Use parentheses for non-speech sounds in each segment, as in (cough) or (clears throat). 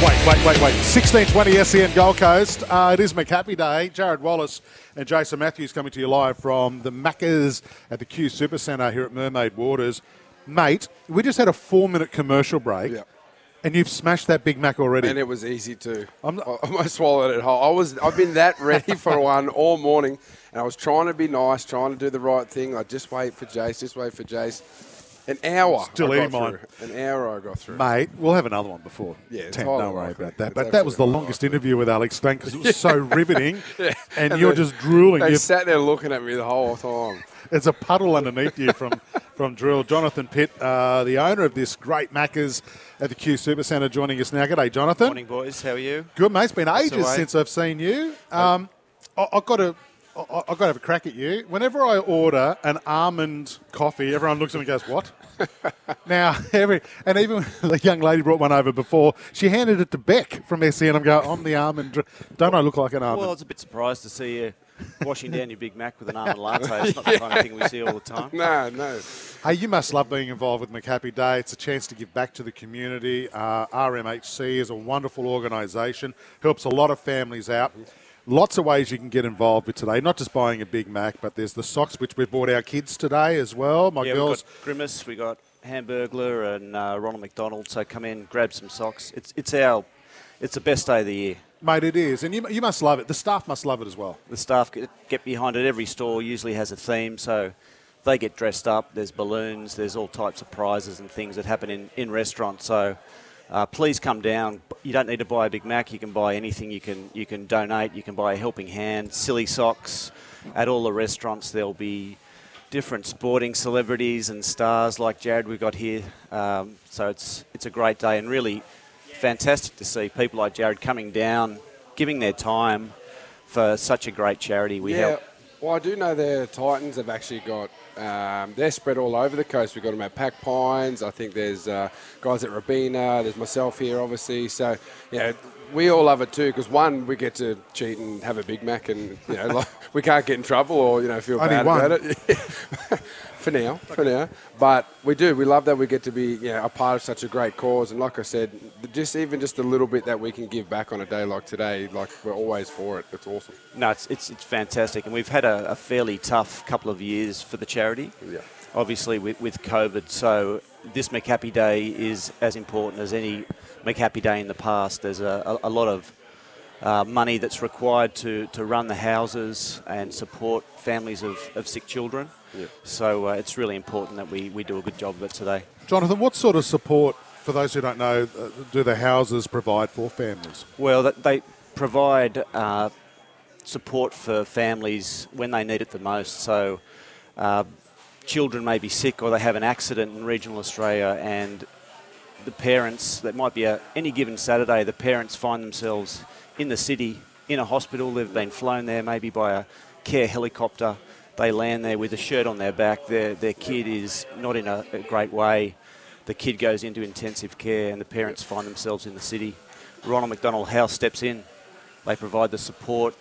Wait, wait, wait, wait. 1620 SEN Gold Coast. Uh, it is McHappy Day. Jared Wallace and Jason Matthews coming to you live from the Maccas at the Q Super Centre here at Mermaid Waters. Mate, we just had a four minute commercial break. Yeah. And you've smashed that Big Mac already. And it was easy too. I'm not- I almost swallowed it whole. I was, I've been that (laughs) ready for one all morning, and I was trying to be nice, trying to do the right thing. I just wait for Jace, just wait for Jace. An hour. Still I got eating mine. through. An hour I got through. Mate, we'll have another one before. Yeah, 10. highly Don't worry likely. about that. It's But that was the longest likely. interview with Alex Stein because it was so (laughs) riveting. (laughs) Yeah. And, you're they- just drooling. They You've- sat there looking at me the whole time. There's a puddle underneath you from, (laughs) from drill. Jonathan Pitt, uh, the owner of this great Macca's at the Q Super Centre, joining us now. G'day, Jonathan. Morning, boys. How are you? Good, mate. It's been ages away. since I've seen you. Um, I, I've got to. I- I've got to have a crack at you. Whenever I order an almond coffee, everyone looks at me and goes, "What?" (laughs) now, every and even (laughs) the young lady brought one over before. She handed it to Beck from SEN. I'm going, "I'm the almond. dr- Don't I look like an almond?" Well, I was a bit surprised to see you washing down your Big Mac with an almond (laughs) latte. It's not the kind of thing we see all the time. No, no. Hey, you must love being involved with McHappy Day. It's a chance to give back to the community. Uh, RMHC is a wonderful organisation, helps a lot of families out. Lots of ways you can get involved with today, not just buying a Big Mac, but there's the socks, which we bought our kids today as well. My yeah, girls. we've got Grimace, we got Hamburglar and uh, Ronald McDonald. So come in, grab some socks. It's it's our it's the best day of the year. Mate, it is. And you, you must love it. The staff must love it as well. The staff get, get behind it. Every store usually has a theme, so they get dressed up. There's balloons. There's all types of prizes and things that happen in, in restaurants. So uh, please come down. You don't need to buy a Big Mac. You can buy anything. You can you can donate. You can buy a helping hand, silly socks. At all the restaurants, there'll be different sporting celebrities and stars like Jared we've got here. Um, so it's it's a great day and really fantastic to see people like Jared coming down, giving their time for such a great charity. We yeah. help. Well, I do know the Titans have actually got. Um, they're spread all over the coast. We've got them at Pack Pines. I think there's uh, guys at Robina. There's myself here, obviously. So, yeah, we all love it too because one, we get to cheat and have a Big Mac, and you know, (laughs) like, we can't get in trouble or you know feel Only bad one. about it. (laughs) for now, for now. But we do. We love that we get to be you know, a part of such a great cause. And like I said, just even just a little bit that we can give back on a day like today, like we're always for it. It's awesome. No, it's, it's, it's fantastic. And we've had a, a fairly tough couple of years for the charity. Yeah. Obviously, with, with COVID. So, this McHappy Day is as important as any McHappy Day in the past. There's a, a, a lot of uh, money that's required to, to run the houses and support families of, of sick children. So, uh, it's really important that we, we do a good job of it today. Jonathan, what sort of support, for those who don't know, uh, do the houses provide for families? Well, they provide uh, support for families when they need it the most. So, uh, children may be sick or they have an accident in regional Australia, and the parents, that might be a, any given Saturday, the parents find themselves in the city, in a hospital. They've been flown there maybe by a care helicopter. They land there with a shirt on their back. Their, their kid is not in a, a great way. The kid goes into intensive care, and the parents find themselves in the city. Ronald McDonald House steps in. They provide the support,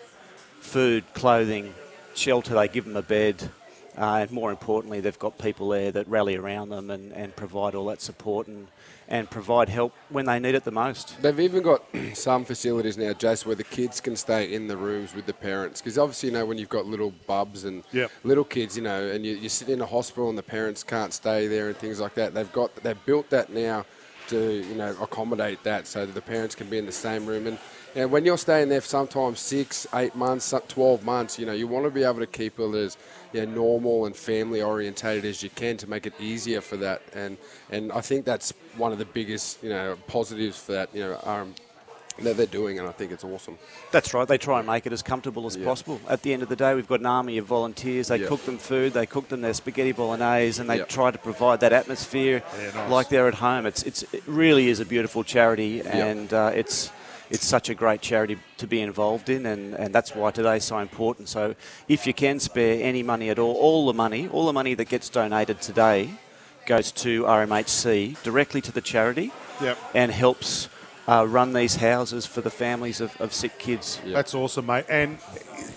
food, clothing, shelter. They give them a bed. Uh, and more importantly, they've got people there that rally around them and, and provide all that support and, and provide help when they need it the most. They've even got (clears throat) some facilities now, Jace, where the kids can stay in the rooms with the parents. Because obviously, you know, when you've got little bubs and Yep. little kids, you know, and you, you sit in a hospital and the parents can't stay there and things like that, they've got they've built that now to you know accommodate that so that the parents can be in the same room and. you know, when you're staying there for sometimes six, eight months, 12 months, you know, you want to be able to keep it as you know, normal and family orientated as you can to make it easier for that. And and I think that's one of the biggest, you know, positives for that, you know, um, that they're doing, and I think it's awesome. That's right. They try and make it as comfortable as Yeah. possible. At the end of the day, we've got an army of volunteers. They Yeah. cook them food. They cook them their spaghetti bolognese, and they Yeah. try to provide that atmosphere Yeah, nice. like they're at home. It's, it's it really is a beautiful charity, and uh, it's it's such a great charity to be involved in, and, and that's why today's so important. So, if you can spare any money at all, all the money, all the money that gets donated today, goes to RMHC directly to the charity, Yep. and helps. Uh, run these houses for the families of, of sick kids. That's awesome, mate. And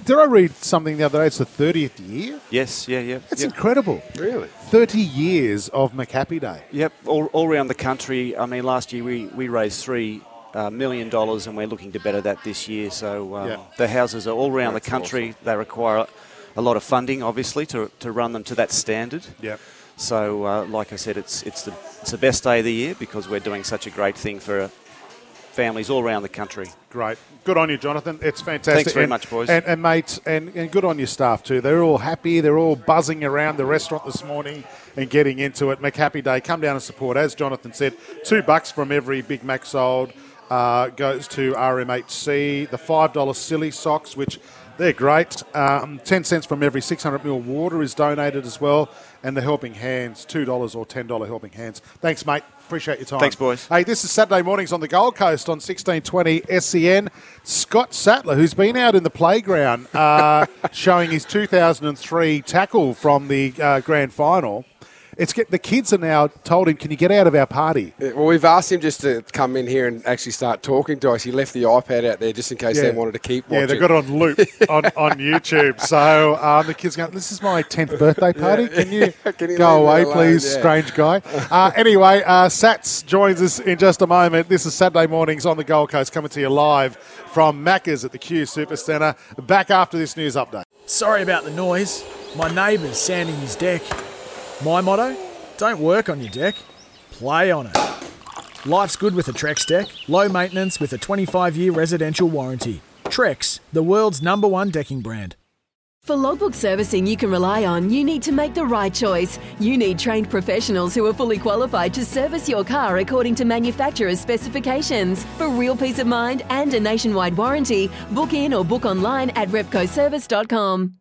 did I read something the other day? It's the 30th year. Yes, yeah, yeah. That's yep. incredible. Really? 30 years of McHappy Day. Yep, all, all around the country. I mean, last year we, we raised three uh, million dollars, and we're looking to better that this year. So um, Yeah. the houses are all around That's the country. They require a lot of funding, obviously, to, to run them to that standard. Yep. So, uh, like I said, it's it's the it's the best day of the year because we're doing such a great thing for families all around the country. Great. Good on you, Jonathan. It's fantastic. Thanks very And- much, boys. And, and mates, and, and good on your staff too. They're all happy. They're all buzzing around the restaurant this morning and getting into it. McHappy Day. Come down and support. As Jonathan said, two bucks from every Big Mac sold uh, goes to RMHC. The five dollar silly socks, which they're great. Um, Ten cents from every 600 ml water is donated as well. And the helping hands, two dollars or ten dollar helping hands. Thanks, mate. Appreciate your time. Thanks, boys. Hey, this is Saturday mornings on the Gold Coast on 1620 SEN. Scott Sattler, who's been out in the playground uh, (laughs) showing his 2003 tackle from the uh, grand final. It's get, the kids are now told him, "Can you get out of our party?" Yeah, Well, we've asked him just to come in here and actually start talking to us. He left the iPad out there just in case they wanted to keep watching. Yeah, they've got it on loop (laughs) on, on YouTube. So um, the kids going, "This is my 10th birthday party. Can you, (laughs) Can you go away, please, Yeah. strange guy?" Uh, anyway, uh, Sats joins us in just a moment. This is Saturday mornings on the Gold Coast, coming to you live from Macca's at the Q Super Centre. Back after this news update. Sorry about the noise. My neighbour's sanding his deck. My motto? Don't work on your deck, play on it. Life's good with a Trex deck. Low maintenance with a 25 year residential warranty. Trex, the world's number one decking brand. For logbook servicing you can rely on, you need to make the right choice. You need trained professionals who are fully qualified to service your car according to manufacturer's specifications. For real peace of mind and a nationwide warranty, book in or book online at repcoservice.com.